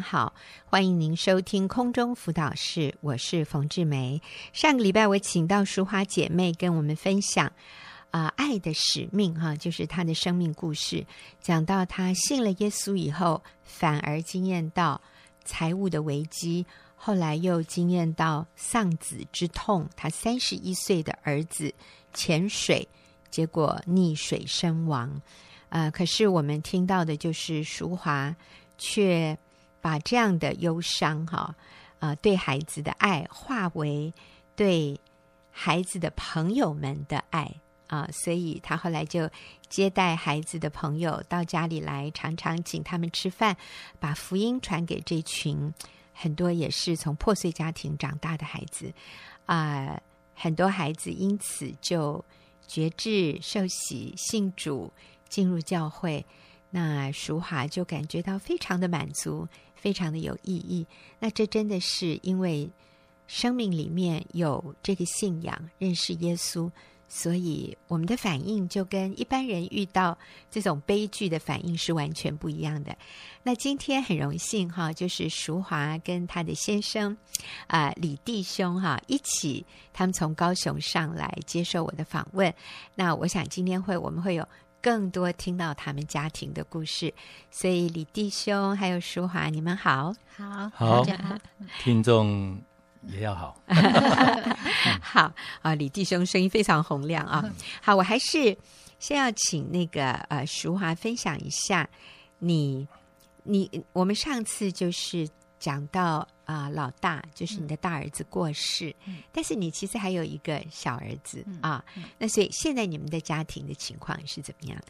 好，欢迎您收听空中辅导室，我是冯志梅。上个礼拜我请到淑华姐妹跟我们分享啊、爱的使命哈，就是她的生命故事，讲到她信了耶稣以后，反而惊艳到财务的危机，后来又惊艳到丧子之痛。她三十一岁的儿子潜水，结果溺水身亡。呃，可是我们听到的就是淑华却。把这样的忧伤，哈，啊，对孩子的爱化为对孩子的朋友们的爱啊，所以他后来就接待孩子的朋友到家里来，常常请他们吃饭，把福音传给这群很多也是从破碎家庭长大的孩子啊，很多孩子因此就觉志受洗信主进入教会，那淑华就感觉到非常的满足。非常的有意义，那这真的是因为生命里面有这个信仰，认识耶稣，所以我们的反应就跟一般人遇到这种悲剧的反应是完全不一样的。那今天很荣幸哈，就是淑华跟她的先生啊、李弟兄哈一起，他们从高雄上来接受我的访问。那我想今天会我们会有。更多听到他们家庭的故事，所以李弟兄还有淑华，你们好，好，好，听众也要好，好啊，李弟兄声音非常洪亮啊，好，我还是先要请那个呃淑华分享一下你，你我们上次就是讲到。啊、呃，老大就是你的大儿子过世，嗯、但是你其实还有一个小儿子、嗯、啊。那所以现在你们的家庭的情况是怎么样？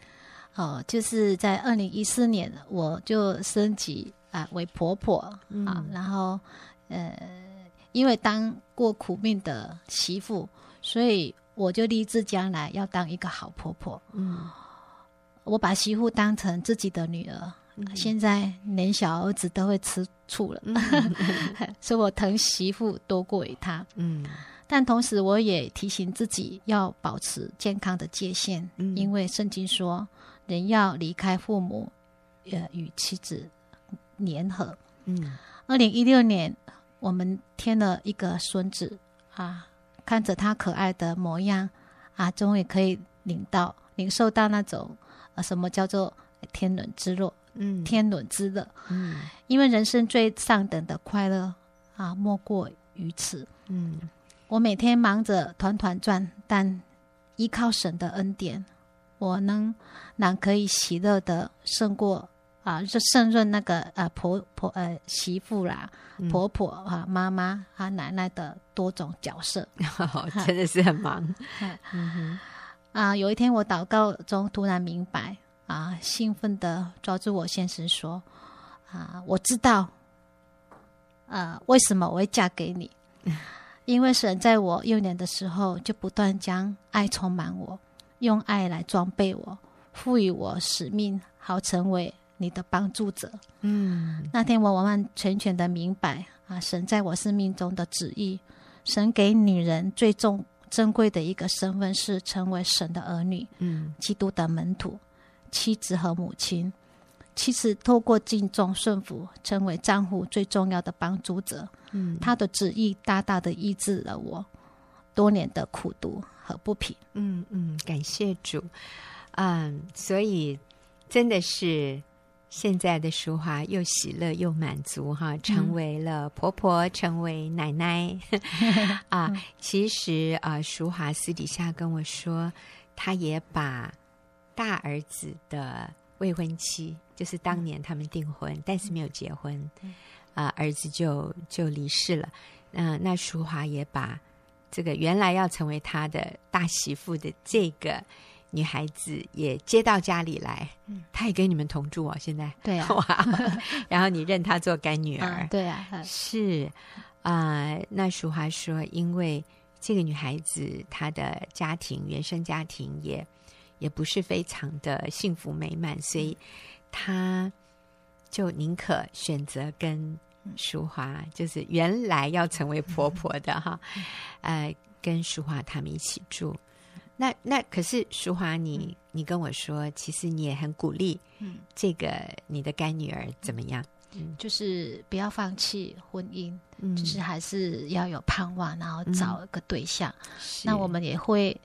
哦，就是在二零一四年，我就升级啊、呃、为婆婆、嗯、啊，然后呃，因为当过苦命的媳妇，所以我就立志将来要当一个好婆婆。嗯，我把媳妇当成自己的女儿。现在连小儿子都会吃醋了，嗯、所以我疼媳妇多过于他。嗯，但同时我也提醒自己要保持健康的界限，嗯、因为圣经说人要离开父母，呃，与妻子联合。嗯，二零一六年我们添了一个孙子啊，看着他可爱的模样啊，终于可以领到领受到那种呃，什么叫做天伦之乐。嗯，天伦之乐。嗯，因为人生最上等的快乐啊，莫过于此。嗯，我每天忙着团团转，但依靠神的恩典，我能哪可以喜乐的胜过啊，就胜任那个呃婆婆呃媳妇啦、婆婆啊、妈妈啊、奶奶的多种角色，哦、真的是很忙。嗯哼啊，有一天我祷告中突然明白。啊！兴奋的抓住我先生说：“啊，我知道，啊，为什么我会嫁给你？因为神在我幼年的时候就不断将爱充满我，用爱来装备我，赋予我使命，好成为你的帮助者。嗯，那天我完完全全的明白啊，神在我生命中的旨意。神给女人最重珍贵的一个身份是成为神的儿女，嗯，基督的门徒。”妻子和母亲，妻子透过敬重顺服，成为丈夫最重要的帮助者。嗯，他的旨意大大的医治了我多年的苦读和不平。嗯嗯，感谢主。嗯，所以真的是现在的淑华又喜乐又满足哈，成为了婆婆，成为奶奶。啊，其实啊，淑华私底下跟我说，她也把。大儿子的未婚妻，就是当年他们订婚，嗯、但是没有结婚，啊、儿子就就离世了。那、呃、那淑华也把这个原来要成为他的大媳妇的这个女孩子也接到家里来，嗯，她也跟你们同住哦。现在对啊，然后你认她做干女儿，嗯、对啊，是啊、呃。那淑华说，因为这个女孩子她的家庭原生家庭也。也不是非常的幸福美满，所以他就宁可选择跟淑华，就是原来要成为婆婆的哈，呃，跟淑华他们一起住。那那可是淑华，你、嗯、你跟我说，其实你也很鼓励，这个你的干女儿怎么样？嗯，就是不要放弃婚姻，嗯，就是还是要有盼望，然后找一个对象。嗯、那我们也会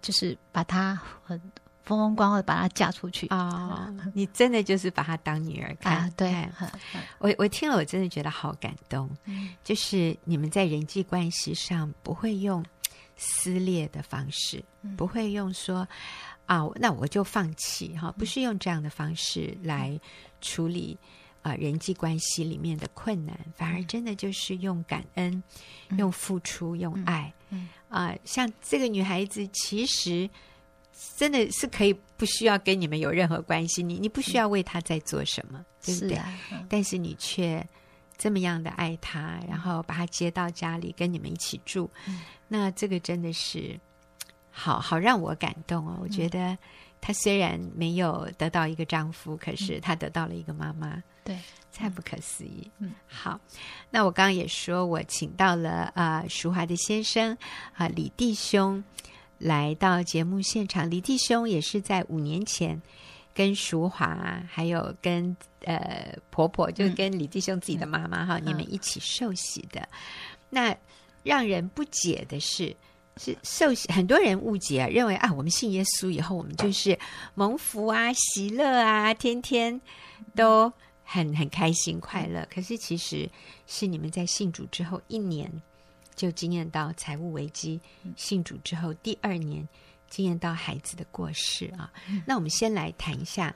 就是把她很风风光光的把她嫁出去啊、哦！你真的就是把她当女儿看，啊、对。我我听了，我真的觉得好感动。嗯，就是你们在人际关系上不会用撕裂的方式，嗯、不会用说啊，那我就放弃哈，不是用这样的方式来处理啊、呃、人际关系里面的困难，反而真的就是用感恩、嗯、用付出、用爱。嗯啊、呃，像这个女孩子，其实。真的是可以不需要跟你们有任何关系，你你不需要为她在做什么，对不对？是啊嗯、但是你却这么样的爱她，然后把她接到家里跟你们一起住，嗯、那这个真的是好好让我感动哦。我觉得她虽然没有得到一个丈夫，可是她得到了一个妈妈，对，太不可思议。嗯，好，那我刚刚也说我请到了啊，淑华的先生啊，李弟兄。来到节目现场，李弟兄也是在五年前跟淑华，还有跟呃婆婆，就是跟李弟兄自己的妈妈哈，嗯、你们一起受洗的。嗯、那让人不解的是，是受洗很多人误解啊，认为啊，我们信耶稣以后，我们就是蒙福啊、喜乐啊，天天都很很开心快乐。可是其实是你们在信主之后一年。就经验到财务危机，信主之后第二年经验到孩子的过世啊。嗯、那我们先来谈一下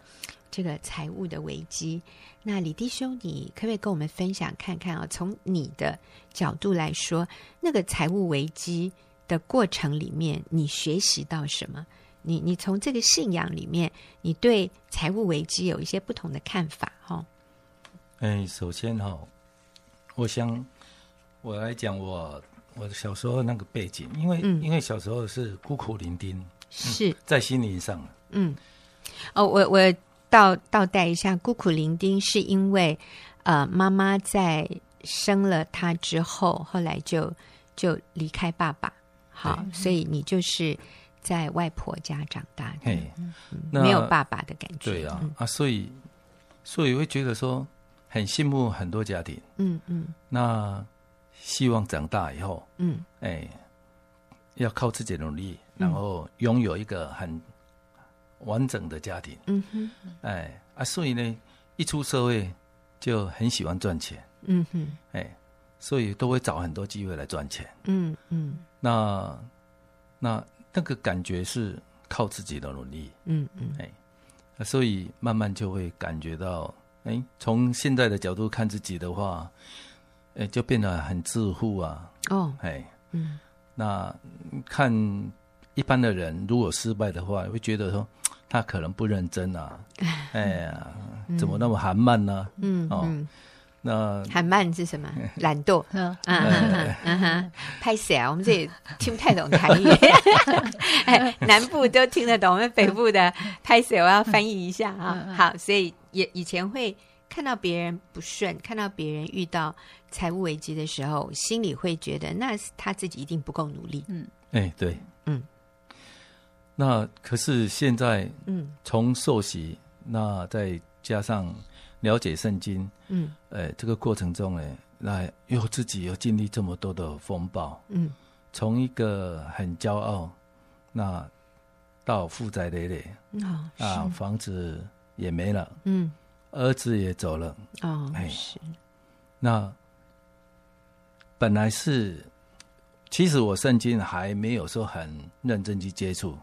这个财务的危机。那李弟兄，你可不可以跟我们分享看看啊？从你的角度来说，那个财务危机的过程里面，你学习到什么？你你从这个信仰里面，你对财务危机有一些不同的看法哈？哎，首先哈，我想。我来讲我我小时候那个背景，因为、嗯、因为小时候是孤苦伶仃，是、嗯、在心灵上。嗯，哦，我我倒倒带一下，孤苦伶仃是因为呃妈妈在生了他之后，后来就就离开爸爸，好，所以你就是在外婆家长大的，没有爸爸的感觉。对啊，嗯、啊，所以所以会觉得说很羡慕很多家庭。嗯嗯，嗯那。希望长大以后，嗯，哎，要靠自己努力，然后拥有一个很完整的家庭，嗯哼，哎啊，所以呢，一出社会就很喜欢赚钱，嗯哼，哎，所以都会找很多机会来赚钱，嗯嗯，那那那个感觉是靠自己的努力，嗯嗯，哎，所以慢慢就会感觉到，哎，从现在的角度看自己的话。哎，就变得很自负啊！哦，哎，嗯，那看一般的人，如果失败的话，会觉得说他可能不认真啊，哎呀，怎么那么韩慢呢？嗯，哦，那韩慢是什么？懒惰。嗯嗯嗯哼，拍谁啊！我们这里听不太懂台语，哎，南部都听得懂，我们北部的拍谁，我要翻译一下啊。好，所以也以前会。看到别人不顺，看到别人遇到财务危机的时候，心里会觉得那他自己一定不够努力。嗯，哎，对，嗯。那可是现在，嗯，从受洗，那再加上了解圣经，嗯，呃，这个过程中呢，那又自己又经历这么多的风暴，嗯，从一个很骄傲，那到负债累累，哦，啊，房子也没了，嗯。儿子也走了。哦，哎，是。那本来是，其实我圣经还没有说很认真去接触。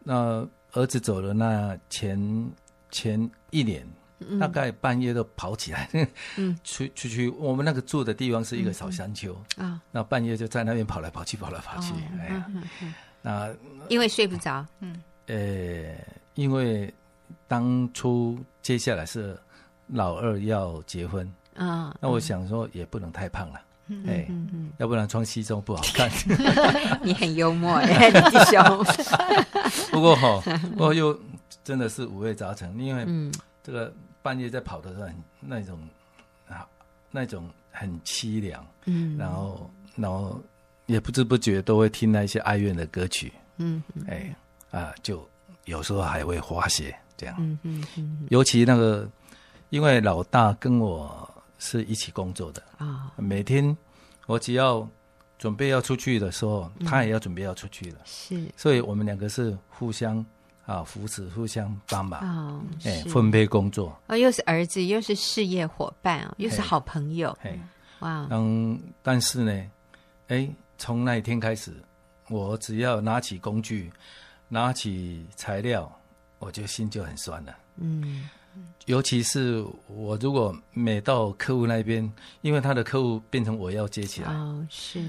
那儿子走了，那前前一年，嗯、大概半夜都跑起来，嗯，出出去，我们那个住的地方是一个小山丘。啊，那半夜就在那边跑来跑去，跑来跑去，哦、哎呀，那因为睡不着，嗯，呃，因为。当初接下来是老二要结婚啊，哦、那我想说也不能太胖了，哎，要不然穿西装不好看。你很幽默弟兄。不过哈、哦，不过又真的是五味杂陈，因为这个半夜在跑的时候，那种啊，那种很凄凉，嗯，然后然后也不知不觉都会听那些哀怨的歌曲，嗯，哎啊，就有时候还会发泄。这样，嗯嗯嗯，尤其那个因为老大跟我是一起工作的啊，哦、每天我只要准备要出去的时候，嗯、他也要准备要出去了，是，所以我们两个是互相啊扶持，互相帮忙哦，哎，分配工作。哦，又是儿子，又是事业伙伴哦，又是好朋友，哎，哇，嗯，但是呢，哎，从那一天开始，我只要拿起工具，拿起材料。我就心就很酸了，嗯，尤其是我如果每到客户那边，因为他的客户变成我要接起来，哦，是，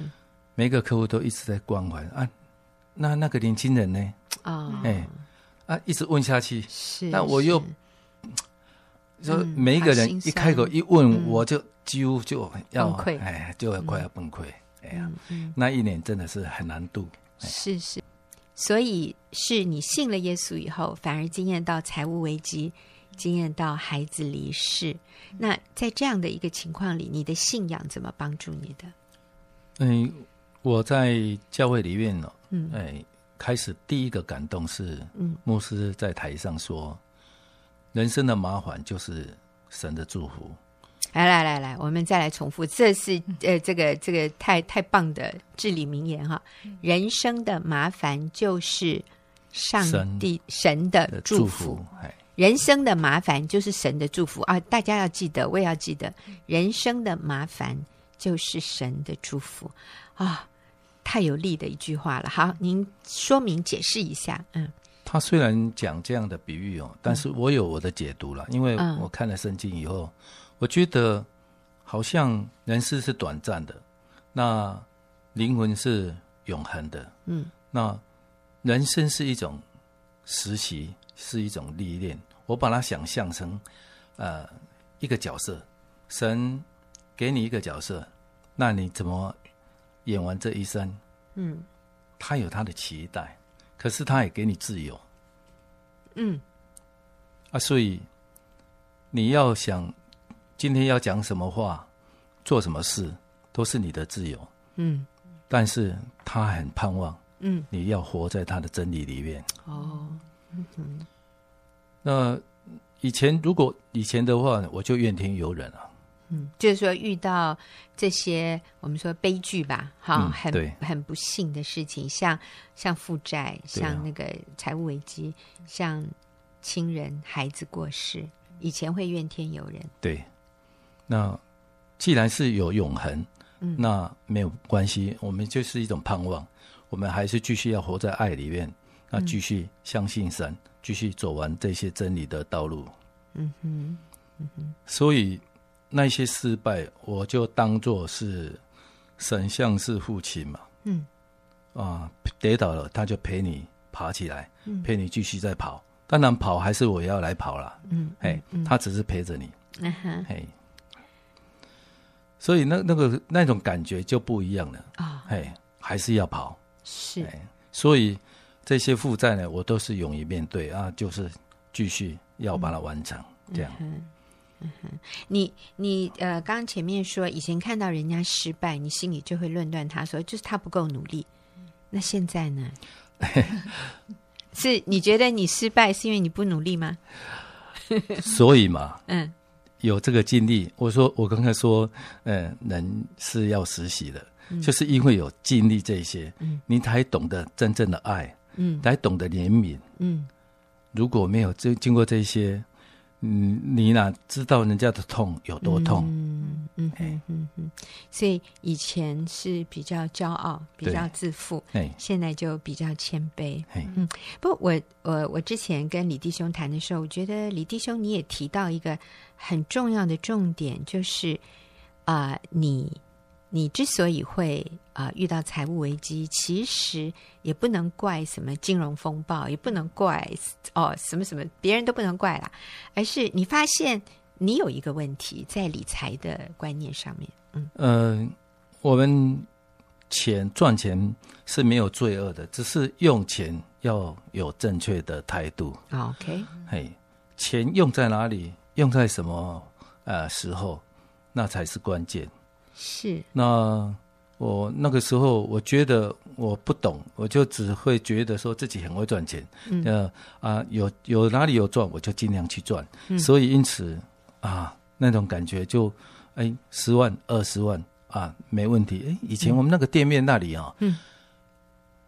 每个客户都一直在关怀啊，那那个年轻人呢？哦，哎，啊，一直问下去，是，但我又说每一个人一开口一问，我就几乎就要崩溃，哎，就快要崩溃，哎呀，那一年真的是很难度，是是。所以是你信了耶稣以后，反而经验到财务危机，经验到孩子离世。那在这样的一个情况里，你的信仰怎么帮助你的？嗯，我在教会里面呢，嗯，哎，开始第一个感动是，嗯，牧师在台上说，人生的麻烦就是神的祝福。来来来来，我们再来重复，这是呃，这个这个太太棒的至理名言哈！人生的麻烦就是上帝神，的祝福，人生的麻烦就是神的祝福啊！大家要记得，我也要记得，人生的麻烦就是神的祝福啊！太有力的一句话了。好，您说明解释一下，嗯。他虽然讲这样的比喻哦，但是我有我的解读了，因为我看了圣经以后。我觉得好像人世是短暂的，那灵魂是永恒的。嗯，那人生是一种实习，是一种历练。我把它想象成呃一个角色，神给你一个角色，那你怎么演完这一生？嗯，他有他的期待，可是他也给你自由。嗯，啊，所以你要想。今天要讲什么话，做什么事，都是你的自由。嗯，但是他很盼望，嗯，你要活在他的真理里面。哦，嗯哼。那以前如果以前的话，我就怨天尤人了。嗯，就是说遇到这些我们说悲剧吧，哈，很很不幸的事情，像像负债，像那个财务危机，像亲人孩子过世，以前会怨天尤人。对。那既然是有永恒，嗯，那没有关系，我们就是一种盼望，我们还是继续要活在爱里面，那继续相信神，嗯，继续走完这些真理的道路。嗯哼，嗯哼。所以那些失败，我就当做是神像是父亲嘛，嗯，啊，跌倒了他就陪你爬起来，嗯，陪你继续再跑。当然跑还是我要来跑了，嗯，哎，他只是陪着你，嗯哼，嘿。所以那那个那种感觉就不一样了啊！哎、哦，还是要跑是。所以这些负债呢，我都是勇于面对啊，就是继续要把它完成。嗯、这样。嗯你你呃，刚刚前面说以前看到人家失败，你心里就会论断他说就是他不够努力。那现在呢？是你觉得你失败是因为你不努力吗？所以嘛，嗯。有这个经历，我说我刚才说，呃，人是要实习的，嗯，就是因为有经历这些，嗯，你才懂得真正的爱，嗯，才懂得怜悯，嗯，如果没有经经过这些，嗯，你哪知道人家的痛有多痛？嗯嗯嗯嗯嗯，所以以前是比较骄傲，比较自负，现在就比较谦卑，嗯，不，我我我之前跟李弟兄谈的时候，我觉得李弟兄你也提到一个。很重要的重点就是，啊、呃，你你之所以会啊、呃、遇到财务危机，其实也不能怪什么金融风暴，也不能怪哦什么什么，别人都不能怪啦，而是你发现你有一个问题在理财的观念上面。嗯，呃，我们钱赚钱是没有罪恶的，只是用钱要有正确的态度。OK，嘿，钱用在哪里？用在什么呃时候，那才是关键。是。那我那个时候，我觉得我不懂，我就只会觉得说自己很会赚钱。嗯。呃啊，有有哪里有赚，我就尽量去赚。嗯。所以因此，啊，那种感觉就哎十万二十万啊没问题。哎，以前我们那个店面那里啊，嗯，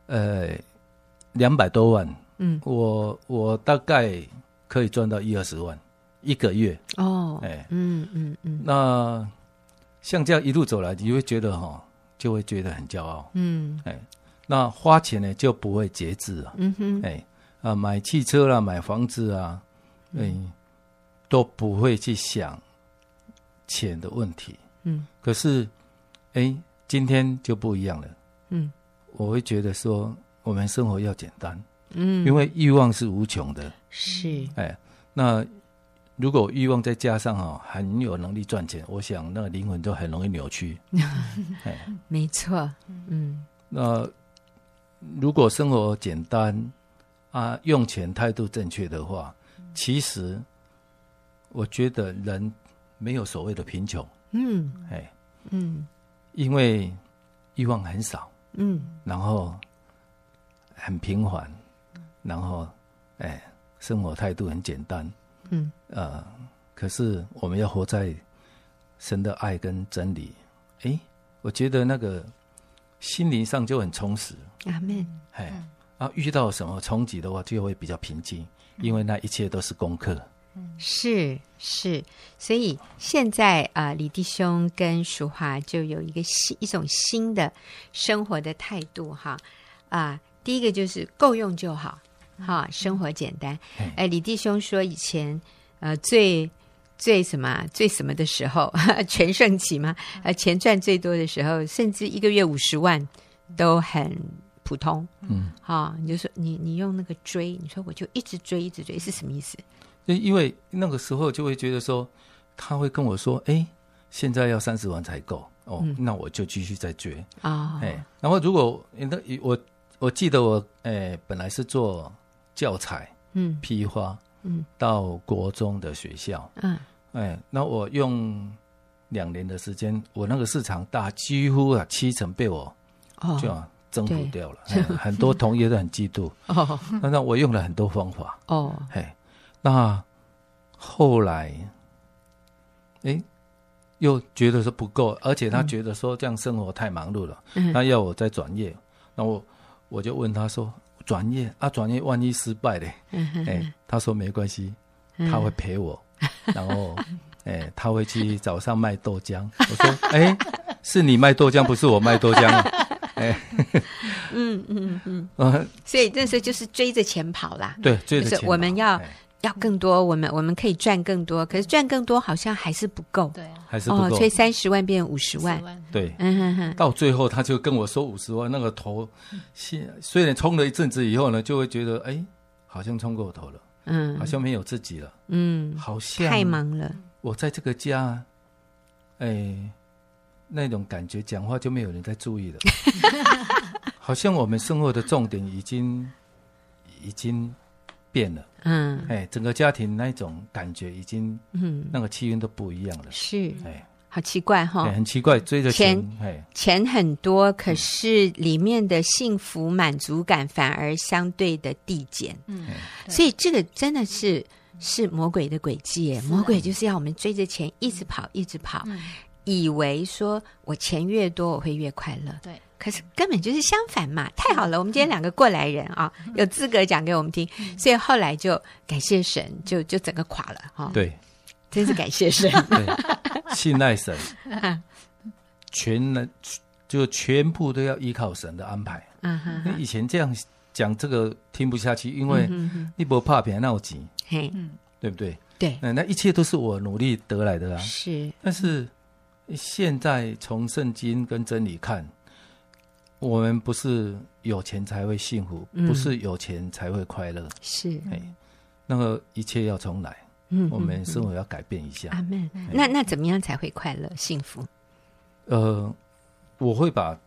呃，两百多万，嗯，我我大概可以赚到一二十万一个月哦，哎，嗯嗯嗯，那像这样一路走来，你会觉得哈，就会觉得很骄傲，嗯，哎，那花钱呢就不会节制啊，嗯哼，哎。啊，买汽车啦，买房子啊，哎，都不会去想钱的问题。嗯，可是，哎，今天就不一样了。嗯，我会觉得说，我们生活要简单。嗯，因为欲望是无穷的。是。哎，那如果欲望再加上哈，很有能力赚钱，我想那个灵魂就很容易扭曲。哎，没错。嗯。那如果生活简单，啊，用钱态度正确的话，其实我觉得人没有所谓的贫穷。嗯，哎，嗯，因为欲望很少，嗯，然后很平凡，然后哎，生活态度很简单，嗯，呃，可是我们要活在神的爱跟真理，哎，我觉得那个心灵上就很充实。阿门。哎。啊，遇到什么冲击的话，就会比较平静，因为那一切都是功课。是是，所以现在啊、呃，李弟兄跟淑华就有一个新一种新的生活的态度哈啊、呃，第一个就是够用就好哈，生活简单。哎、呃，李弟兄说以前呃最最什么最什么的时候，全盛期嘛，呃钱赚最多的时候，甚至一个月五十万都很。普通，嗯，哈，你就说你你用那个追，你说我就一直追一直追是什么意思？因因为那个时候就会觉得说，他会跟我说，哎、欸，现在要三十万才够。哦，嗯、那我就继续再追。啊，哎、哦欸，然后如果那我我记得我哎、欸、本来是做教材，嗯，批发，嗯，到国中的学校，嗯，哎、欸，那我用两年的时间，我那个市场大几乎啊七成被我哦就。征服掉了，很多同业都很嫉妒。哦，那我用了很多方法。哦，嘿，那后来，哎，又觉得说不够，而且他觉得说这样生活太忙碌了，那要我再转业。那我我就问他说：转业啊，转业万一失败嘞？哎，他说没关系，他会陪我。然后，哎，他会去早上卖豆浆。我说：哎，是你卖豆浆，不是我卖豆浆。哎，嗯嗯嗯嗯，所以那时候就是追着钱跑啦。对，追着钱跑。我们要要更多，我们我们可以赚更多，可是赚更多好像还是不够。对啊，还是不够。所以三十万变五十万。对，嗯哼哼。到最后他就跟我说五十万，那个头，现虽然冲了一阵子以后呢，就会觉得哎，好像冲过头了，嗯，好像没有自己了，嗯，好像太忙了。我在这个家，哎。那种感觉，讲话就没有人在注意了，好像我们生活的重点已经已经变了。嗯，哎，整个家庭那种感觉已经，嗯，那个气氛都不一样了。是，哎，好奇怪哈，很奇怪，追着钱，钱，钱很多，可是里面的幸福满足感反而相对的递减。嗯，所以这个真的是是魔鬼的诡计，魔鬼就是要我们追着钱一直跑，一直跑。以为说我钱越多我会越快乐，对，可是根本就是相反嘛！太好了，我们今天两个过来人啊，有资格讲给我们听，所以后来就感谢神，就就整个垮了哈。对，真是感谢神，信赖神，全能就全部都要依靠神的安排。嗯哼，以前这样讲这个听不下去，因为你不怕别人闹急，嘿，对不对？对，那那一切都是我努力得来的啊。是，但是。现在从圣经跟真理看，我们不是有钱才会幸福，嗯、不是有钱才会快乐。是，哎，那个一切要重来。嗯，我们生活要改变一下。阿门。那那怎么样才会快乐幸福？呃，我会把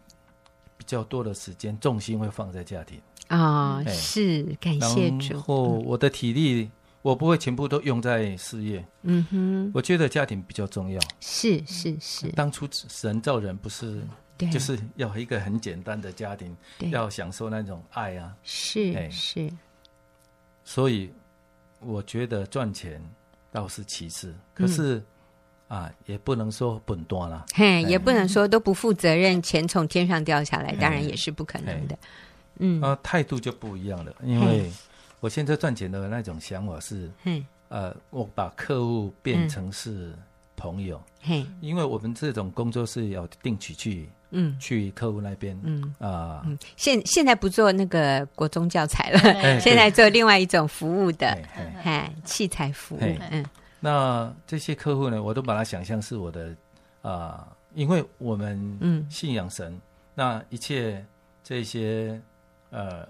比较多的时间重心会放在家庭啊、哦，是感谢主。然后我的体力。我不会全部都用在事业。嗯哼，我觉得家庭比较重要。是是是。当初神造人不是，就是要一个很简单的家庭，要享受那种爱啊。是是。所以我觉得赚钱倒是其次。可是、嗯、啊，也不能说本多了，嘿，也不能说都不负责任，钱从天上掉下来，当然也是不可能的。嗯，啊，态度就不一样了，因为我现在赚钱的那种想法是，嗯，呃，我把客户变成是朋友，嘿，因为我们这种工作是要定期去。嗯，去客户那边，嗯。啊，嗯，现现在不做那个国中教材了，现在做另外一种服务的，哎，器材服务。嗯，那这些客户呢，我都把它想象是我的啊，因为我们嗯。信仰神，那一切这些呃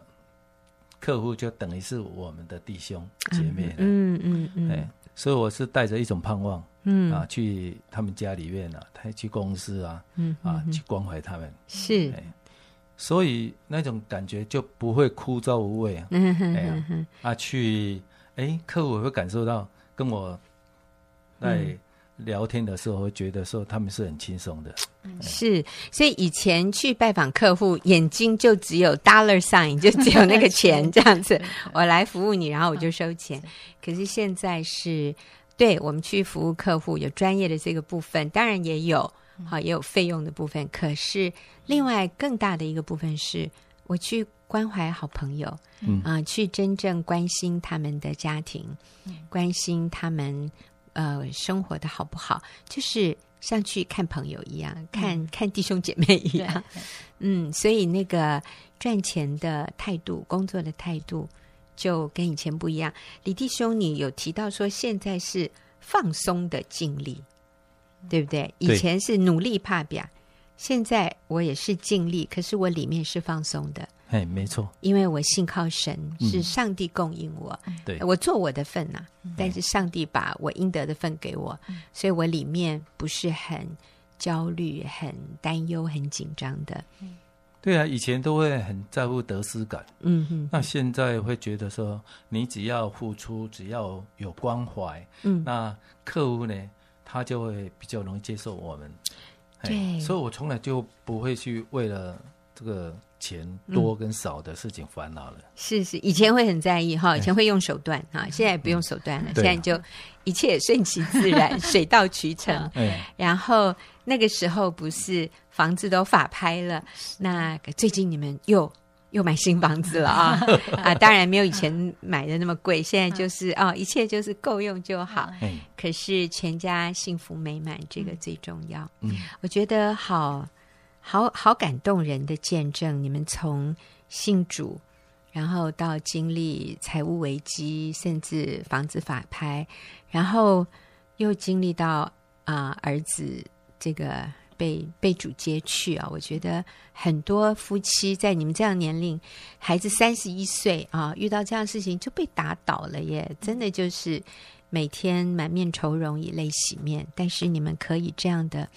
客户就等于是我们的弟兄姐妹了，嗯嗯嗯，哎，所以我是带着一种盼望。嗯啊，去他们家里面啊，他去公司啊，嗯啊，去关怀他们是，所以那种感觉就不会枯燥无味啊。嗯哼哼哼啊，去哎，客户会感受到跟我在聊天的时候，会觉得说他们是很轻松的。是，所以以前去拜访客户，眼睛就只有 dollar sign，就只有那个钱这样子。我来服务你，然后我就收钱。可是现在是。对，我们去服务客户，有专业的这个部分，当然也有，好也有费用的部分。可是另外更大的一个部分是，我去关怀好朋友，嗯啊、呃，去真正关心他们的家庭，关心他们呃生活的好不好，就是像去看朋友一样，看看弟兄姐妹一样，嗯，所以那个赚钱的态度，工作的态度。就跟以前不一样，李弟兄，你有提到说现在是放松的尽力，对不对？以前是努力怕表，现在我也是尽力，可是我里面是放松的。哎，没错，因为我信靠神，是上帝供应我，对、嗯、我做我的份呐、啊，但是上帝把我应得的份给我，所以我里面不是很焦虑、很担忧、很紧张的。对啊，以前都会很在乎得失感，嗯哼，那现在会觉得说，你只要付出，只要有关怀，嗯，那客户呢，他就会比较容易接受我们，对，所以我从来就不会去为了这个钱多跟少的事情烦恼了。嗯、是是，以前会很在意哈，以前会用手段哈，现在不用手段了，嗯、现在就一切顺其自然，水到渠成，嗯，然后。那个时候不是房子都法拍了，那最近你们又又买新房子了啊 啊！当然没有以前买的那么贵，现在就是哦，一切就是够用就好。可是全家幸福美满，这个最重要。嗯，我觉得好好好感动人的见证，你们从信主，然后到经历财务危机，甚至房子法拍，然后又经历到啊儿子。这个被被主接去啊，我觉得很多夫妻在你们这样年龄，孩子三十一岁啊，遇到这样的事情就被打倒了耶，真的就是每天满面愁容，以泪洗面。但是你们可以这样的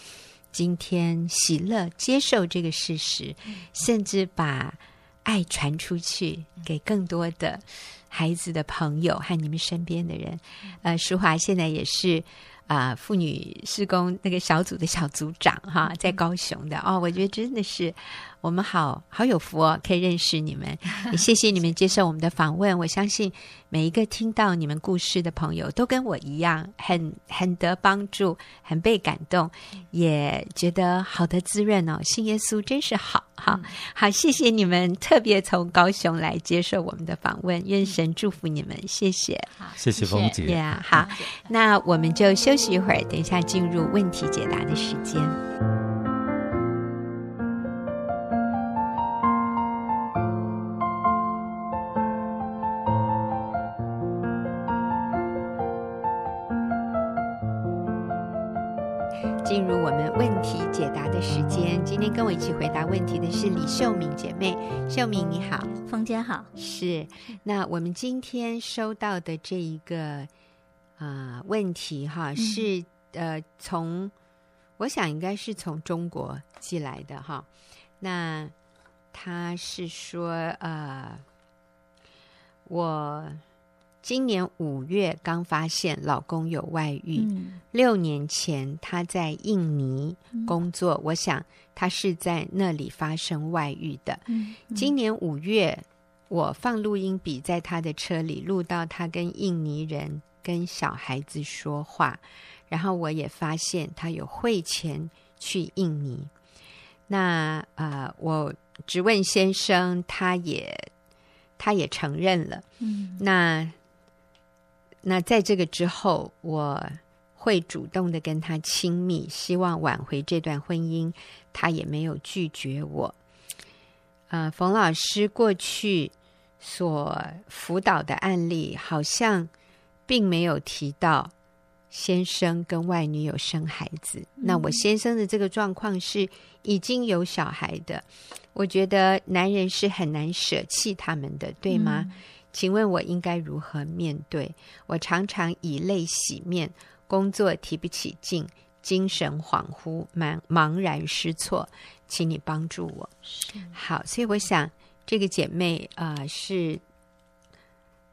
今天喜乐接受这个事实，甚至把爱传出去给更多的孩子的朋友和你们身边的人。呃，淑华现在也是。啊，妇女施工那个小组的小组长哈，在高雄的哦，我觉得真的是我们好好有福哦，可以认识你们，也谢谢你们接受我们的访问。我相信每一个听到你们故事的朋友，都跟我一样，很很得帮助，很被感动，也觉得好的滋润哦。信耶稣真是好，好好，谢谢你们特别从高雄来接受我们的访问，愿神祝福你们，谢谢，好，谢谢凤姐，yeah, 好，那我们就休息一会儿，等一下进入问题解答的时间。问题解答的时间。今天跟我一起回答问题的是李秀敏姐妹，秀敏你好，冯姐好。是，那我们今天收到的这一个。啊、呃，问题哈是呃，从我想应该是从中国寄来的哈。那他是说呃，我今年五月刚发现老公有外遇，嗯、六年前他在印尼工作，嗯、我想他是在那里发生外遇的。今年五月我放录音笔在他的车里录到他跟印尼人。跟小孩子说话，然后我也发现他有汇钱去印尼。那呃，我质问先生，他也他也承认了。嗯，那那在这个之后，我会主动的跟他亲密，希望挽回这段婚姻。他也没有拒绝我。呃，冯老师过去所辅导的案例，好像并没有提到先生跟外女友生孩子。嗯。那我先生的这个状况是已经有小孩的，我觉得男人是很难舍弃他们的，对吗？嗯。请问我应该如何面对？我常常以泪洗面，工作提不起劲。精神恍惚，茫茫然失措，请你帮助我。好，所以我想这个姐妹啊、呃，是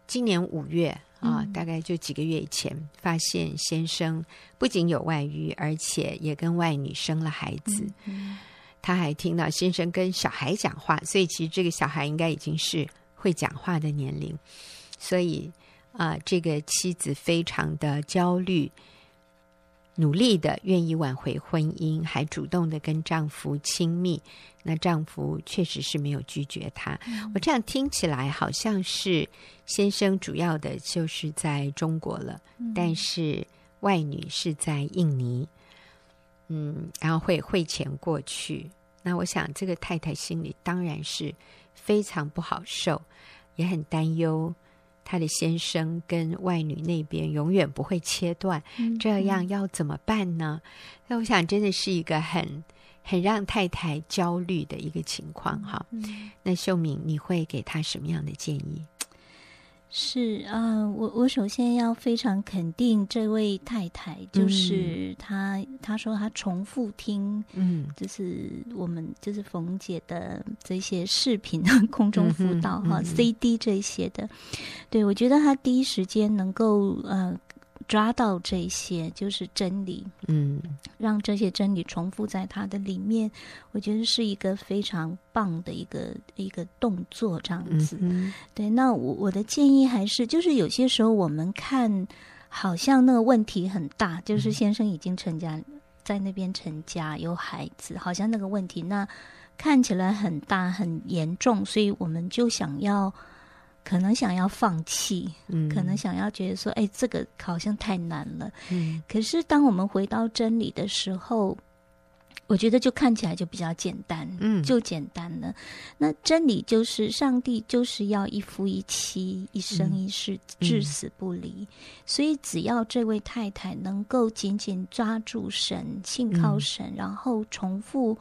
今年五月啊、呃嗯，大概就几个月以前，发现先生不仅有外遇，而且也跟外女生了孩子。嗯，他还听到先生跟小孩讲话，所以其实这个小孩应该已经是会讲话的年龄。所以啊、呃，这个妻子非常的焦虑。努力的愿意挽回婚姻，还主动的跟丈夫亲密，那丈夫确实是没有拒绝她。嗯。我这样听起来好像是先生主要的就是在中国了，嗯，但是外女是在印尼，嗯，然后会汇钱过去。那我想这个太太心里当然是非常不好受，也很担忧。他的先生跟外女那边永远不会切断，嗯，这样要怎么办呢？那我想真的是一个很很让太太焦虑的一个情况哈，嗯。那秀敏，你会给他什么样的建议？是啊，呃，我我首先要非常肯定这位太太，就是她，她说她重复听，嗯，就是我们就是冯姐的这些视频、空中辅导哈、嗯、CD 这些的，对，我觉得她第一时间能够呃。抓到这些就是真理，嗯，让这些真理重复在他的里面，我觉得是一个非常棒的一个一个动作，这样子。嗯、对，那我我的建议还是，就是有些时候我们看好像那个问题很大，就是先生已经成家，在那边成家有孩子，好像那个问题那看起来很大很严重，所以我们就想要。可能想要放弃，嗯，可能想要觉得说，哎，这个好像太难了，嗯。可是当我们回到真理的时候，我觉得就看起来就比较简单，嗯，就简单了。那真理就是上帝就是要一夫一妻，一生一世，至死不离。嗯。所以只要这位太太能够紧紧抓住神，信靠神，嗯，然后重复。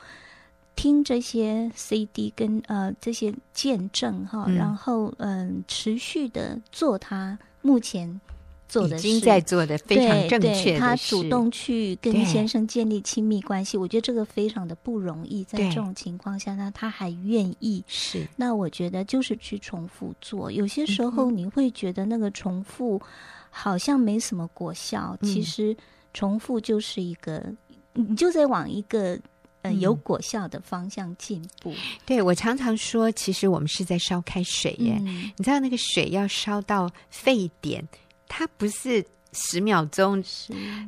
听这些 CD 跟呃这些见证哈、嗯，然后嗯、呃、持续的做他目前做的事，已经在做的非常正确。他主动去跟先生建立亲密关系，我觉得这个非常的不容易。在这种情况下呢，他还愿意是。那我觉得就是去重复做。有些时候你会觉得那个重复好像没什么果效，嗯、其实重复就是一个，你就在往一个。有果效的方向进步。嗯、对，我常常说，其实我们是在烧开水耶。嗯、你知道那个水要烧到沸点，它不是十秒钟、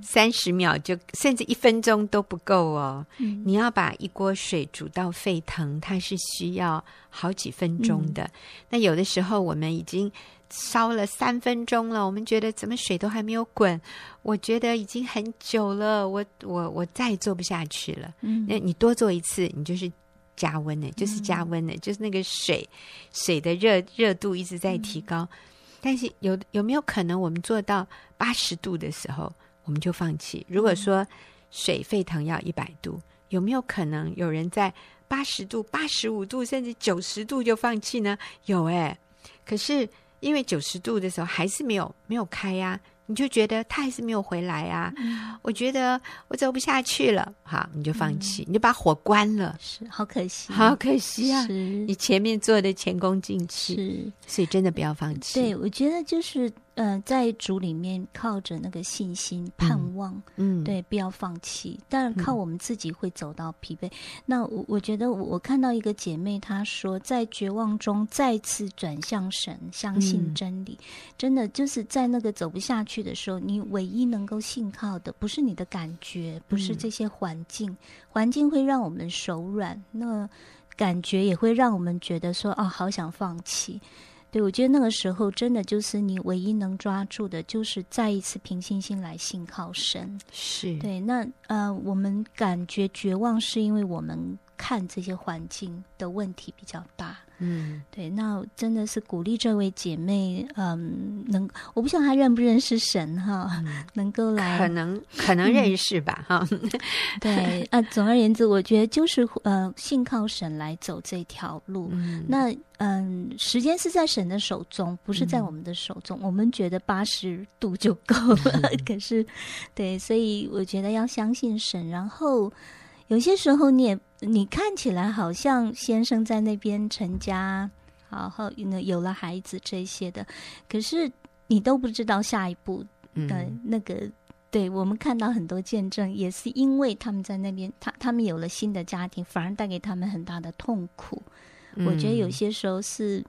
三十秒就，甚至一分钟都不够哦、嗯。你要把一锅水煮到沸腾，它是需要好几分钟的。嗯、那有的时候我们已经。烧了三分钟了，我们觉得怎么水都还没有滚？我觉得已经很久了，我我我再也做不下去了。嗯，那你多做一次，你就是加温的，就是加温的，嗯、就是那个水水的热热度一直在提高。嗯、但是有有没有可能，我们做到八十度的时候，我们就放弃？如果说水沸腾要一百度，有没有可能有人在八十度、八十五度甚至九十度就放弃呢？有哎、欸，可是。因为九十度的时候还是没有没有开呀、啊，你就觉得他还是没有回来啊。嗯、我觉得我走不下去了，好，你就放弃，嗯、你就把火关了。是，好可惜，好可惜啊！你前面做的前功尽弃，是，所以真的不要放弃。对，我觉得就是呃，在主里面靠着那个信心、盼望，嗯，对，不要放弃。当然，靠我们自己会走到疲惫。嗯、那我我觉得我，我看到一个姐妹她说，在绝望中再次转向神，相信真理，嗯、真的就是在那个走不下去的时候，你唯一能够信靠的，不是你的感觉，不是这些环境，环、嗯、境会让我们手软，那感觉也会让我们觉得说，哦，好想放弃。对，我觉得那个时候真的就是你唯一能抓住的，就是再一次凭信心来信靠神。是对，那呃，我们感觉绝望，是因为我们看这些环境的问题比较大。嗯，对，那真的是鼓励这位姐妹，嗯，能我不晓得她认不认识神哈，嗯、能够来，可能可能认识吧，哈、嗯。对 啊，总而言之，我觉得就是呃，信靠神来走这条路。嗯、那嗯，时间是在神的手中，不是在我们的手中。嗯、我们觉得八十度就够了，嗯、可是，对，所以我觉得要相信神，然后。有些时候，你也你看起来好像先生在那边成家，然后有了孩子这些的，可是你都不知道下一步的那个。嗯、对，我们看到很多见证，也是因为他们在那边，他他们有了新的家庭，反而带给他们很大的痛苦。嗯、我觉得有些时候是，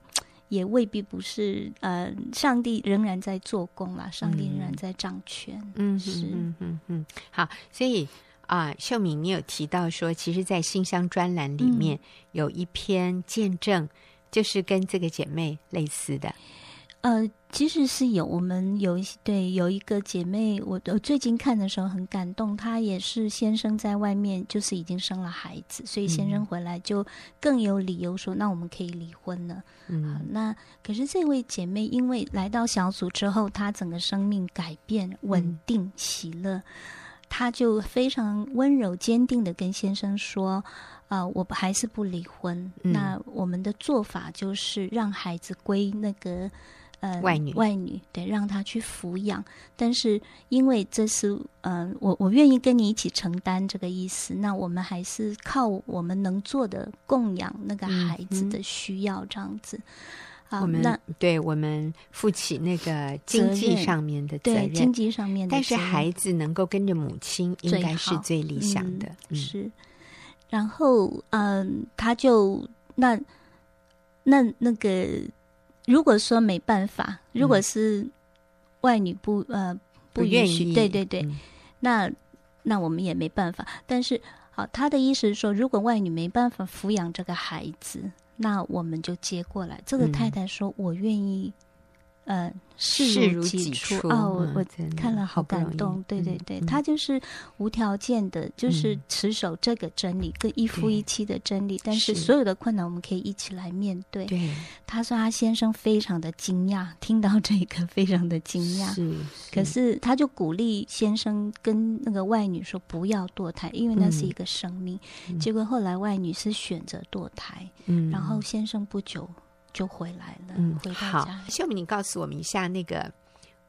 也未必不是，呃，上帝仍然在做工啦，上帝仍然在掌权。嗯，是，嗯嗯嗯，好，所以。啊，秀敏，你有提到说，其实，在信箱专栏里面有一篇见证，嗯、就是跟这个姐妹类似的。呃，其实是有，我们有一对有一个姐妹，我我最近看的时候很感动，她也是先生在外面，就是已经生了孩子，所以先生回来就更有理由说，嗯、那我们可以离婚了。嗯，好，那可是这位姐妹因为来到小组之后，她整个生命改变，稳定，喜乐。嗯她就非常温柔坚定的跟先生说：“啊、呃，我还是不离婚。嗯、那我们的做法就是让孩子归那个呃外女，外女对，让她去抚养。但是因为这是嗯、呃，我我愿意跟你一起承担这个意思。那我们还是靠我们能做的供养那个孩子的需要这样子。嗯”嗯我们那对我们负起那个经济上面的责任，对经济上面的责任，但是孩子能够跟着母亲，应该是最理想的。嗯、是，然后嗯，他就那那那个，如果说没办法，如果是外女不呃不允许，不愿意，对对对，嗯、那那我们也没办法。但是好，他的意思是说，如果外女没办法抚养这个孩子。那我们就接过来。这个太太说：“我愿意。”呃，视如己出哦，我我看了好感动。对对对，他就是无条件的，就是持守这个真理，跟一夫一妻的真理。但是所有的困难，我们可以一起来面对。对，他说他先生非常的惊讶，听到这个非常的惊讶。是，可是他就鼓励先生跟那个外女说不要堕胎，因为那是一个生命。结果后来外女是选择堕胎，嗯，然后先生不久。就回来了。嗯，回到家。好，秀敏，你告诉我们一下那个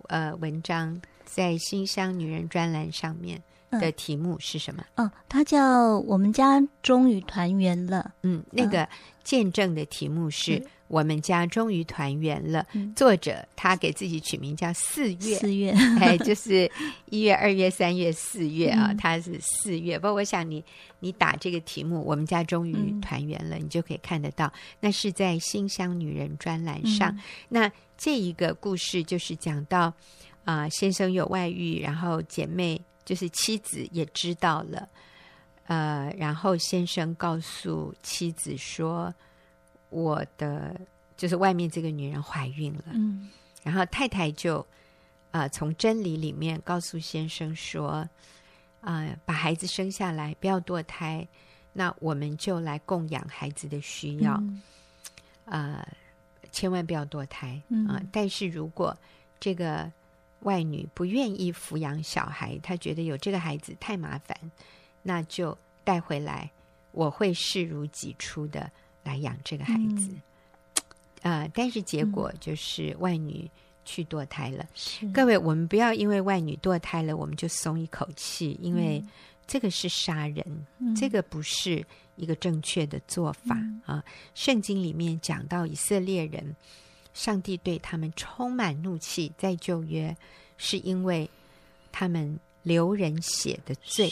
呃文章在新乡女人专栏上面的题目是什么？嗯，它叫“我们家终于团圆了”。嗯，那个见证的题目是。嗯我们家终于团圆了。作者他给自己取名叫四月，四月，哎，就是一月、二月、三月、四月啊，他是四月。不过我想你，你打这个题目“我们家终于团圆了”，你就可以看得到，那是在新乡女人专栏上。那这一个故事就是讲到啊，先生有外遇，然后姐妹就是妻子也知道了，呃，然后先生告诉妻子说。我的就是外面这个女人怀孕了，嗯，然后太太就啊、呃、从真理里面告诉先生说，啊、呃、把孩子生下来，不要堕胎，那我们就来供养孩子的需要，呃、千万不要堕胎啊、呃！但是如果这个外女不愿意抚养小孩，她觉得有这个孩子太麻烦，那就带回来，我会视如己出的。来养这个孩子，啊、嗯呃！但是结果就是外女去堕胎了。是各位，我们不要因为外女堕胎了，我们就松一口气，因为这个是杀人，嗯、这个不是一个正确的做法、嗯、啊！圣经里面讲到以色列人上帝对他们充满怒气，在旧约是因为他们流人血的罪。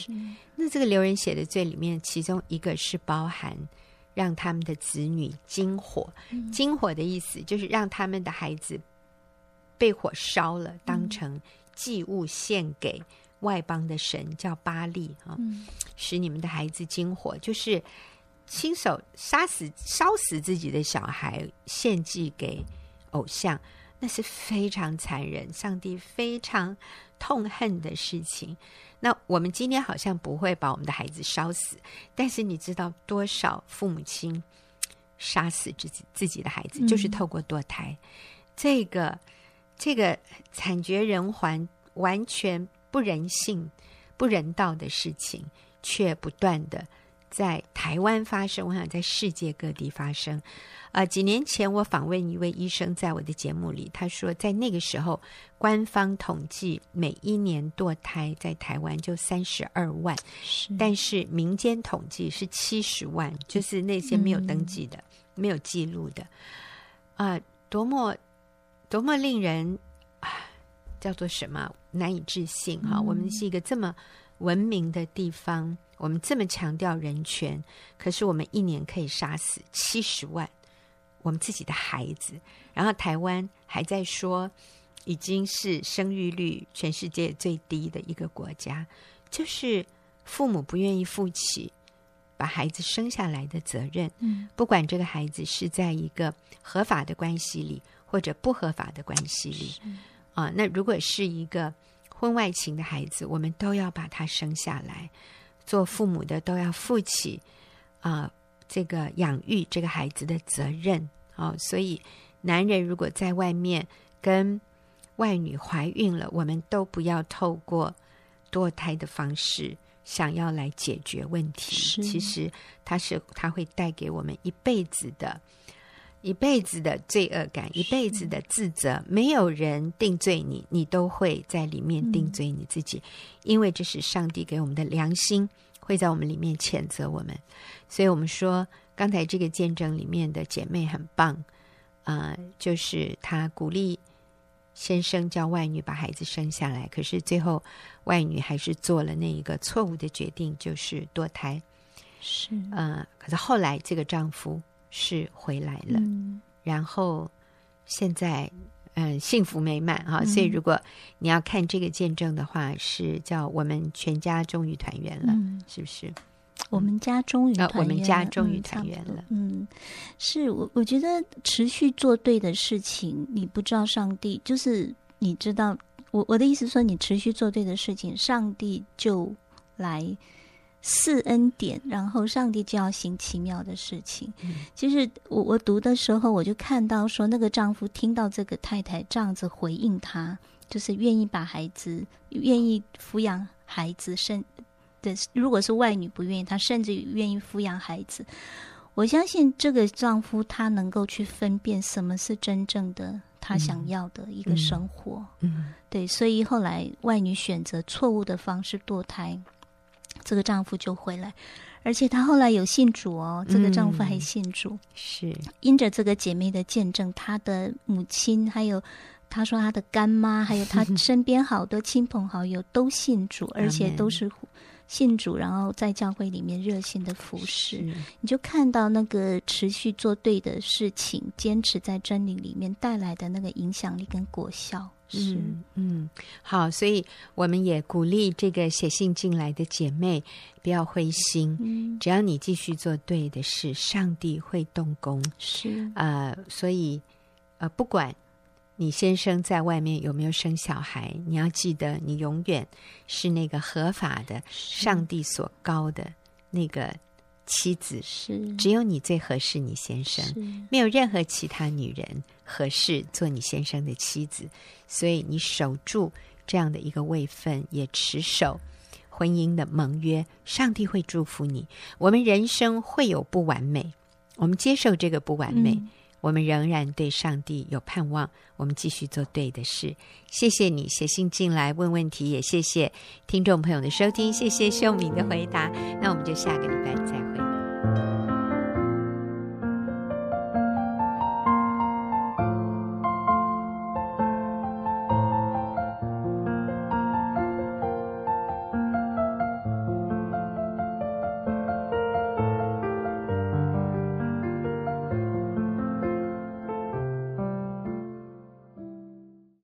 那这个流人血的罪里面，其中一个是包含让他们的子女经火。嗯、经火的意思就是让他们的孩子被火烧了，当成祭物献给外邦的神，叫巴利啊，嗯、使你们的孩子经火，就是亲手杀死、烧死自己的小孩，献祭给偶像，那是非常残忍，上帝非常痛恨的事情。那我们今天好像不会把我们的孩子烧死，但是你知道多少父母亲杀死自己自己的孩子，就是透过堕胎，嗯、这个这个惨绝人寰、完全不人性、不人道的事情，却不断的在台湾发生，我想在世界各地发生。啊、呃，几年前我访问一位医生，在我的节目里，他说，在那个时候，官方统计每一年堕胎在台湾就三十二万，是但是民间统计是七十万，就是那些没有登记的、嗯、没有记录的，啊、呃，多么多么令人啊，叫做什么难以置信哈！嗯、我们是一个这么文明的地方，我们这么强调人权，可是我们一年可以杀死七十万。我们自己的孩子，然后台湾还在说，已经是生育率全世界最低的一个国家，就是父母不愿意负起把孩子生下来的责任。嗯，不管这个孩子是在一个合法的关系里，或者不合法的关系里，是啊，那如果是一个婚外情的孩子，我们都要把他生下来，做父母的都要负起啊。这个养育这个孩子的责任哦，所以男人如果在外面跟外女怀孕了，我们都不要透过堕胎的方式想要来解决问题。其实它是它会带给我们一辈子的、一辈子的罪恶感，一辈子的自责。没有人定罪你，你都会在里面定罪你自己，嗯、因为这是上帝给我们的良心。会在我们里面谴责我们，所以我们说刚才这个见证里面的姐妹很棒啊、呃，就是她鼓励先生叫外女把孩子生下来，可是最后外女还是做了那一个错误的决定，就是堕胎。是啊、呃，可是后来这个丈夫是回来了，嗯、然后现在。嗯，幸福美满哈，所以如果你要看这个见证的话，嗯、是叫我们全家终于团圆了，嗯、是不是？我们家终于团圆，我们家终于团圆了。嗯，是我我觉得持续做对的事情，你不知道上帝就是你知道，我我的意思说，你持续做对的事情，上帝就来。赐恩典，然后上帝就要行奇妙的事情。嗯、其实我我读的时候，我就看到说，那个丈夫听到这个太太这样子回应他，就是愿意把孩子，愿意抚养孩子，甚的如果是外女不愿意，她甚至愿意抚养孩子。我相信这个丈夫他能够去分辨什么是真正的他想要的一个生活。嗯，嗯对，所以后来外女选择错误的方式堕胎。这个丈夫就回来，而且她后来有信主哦。这个丈夫还信主，嗯、是因着这个姐妹的见证，她的母亲，还有他说他的干妈，还有他身边好多亲朋好友都信主，而且都是信主，然后在教会里面热心的服侍。你就看到那个持续做对的事情，坚持在真理里面带来的那个影响力跟果效。是，嗯，嗯，好，所以我们也鼓励这个写信进来的姐妹不要灰心，嗯，只要你继续做对的事，上帝会动工。是，呃，所以，呃，不管你先生在外面有没有生小孩，你要记得，你永远是那个合法的，上帝所高的那个。妻子是。只有你最合适，你先生没有任何其他女人合适做你先生的妻子，所以你守住这样的一个位分，也持守婚姻的盟约，上帝会祝福你。我们人生会有不完美，我们接受这个不完美，嗯、我们仍然对上帝有盼望，我们继续做对的事。谢谢你写信进来问问题，也谢谢听众朋友的收听，谢谢秀敏的回答。那我们就下个礼拜再会。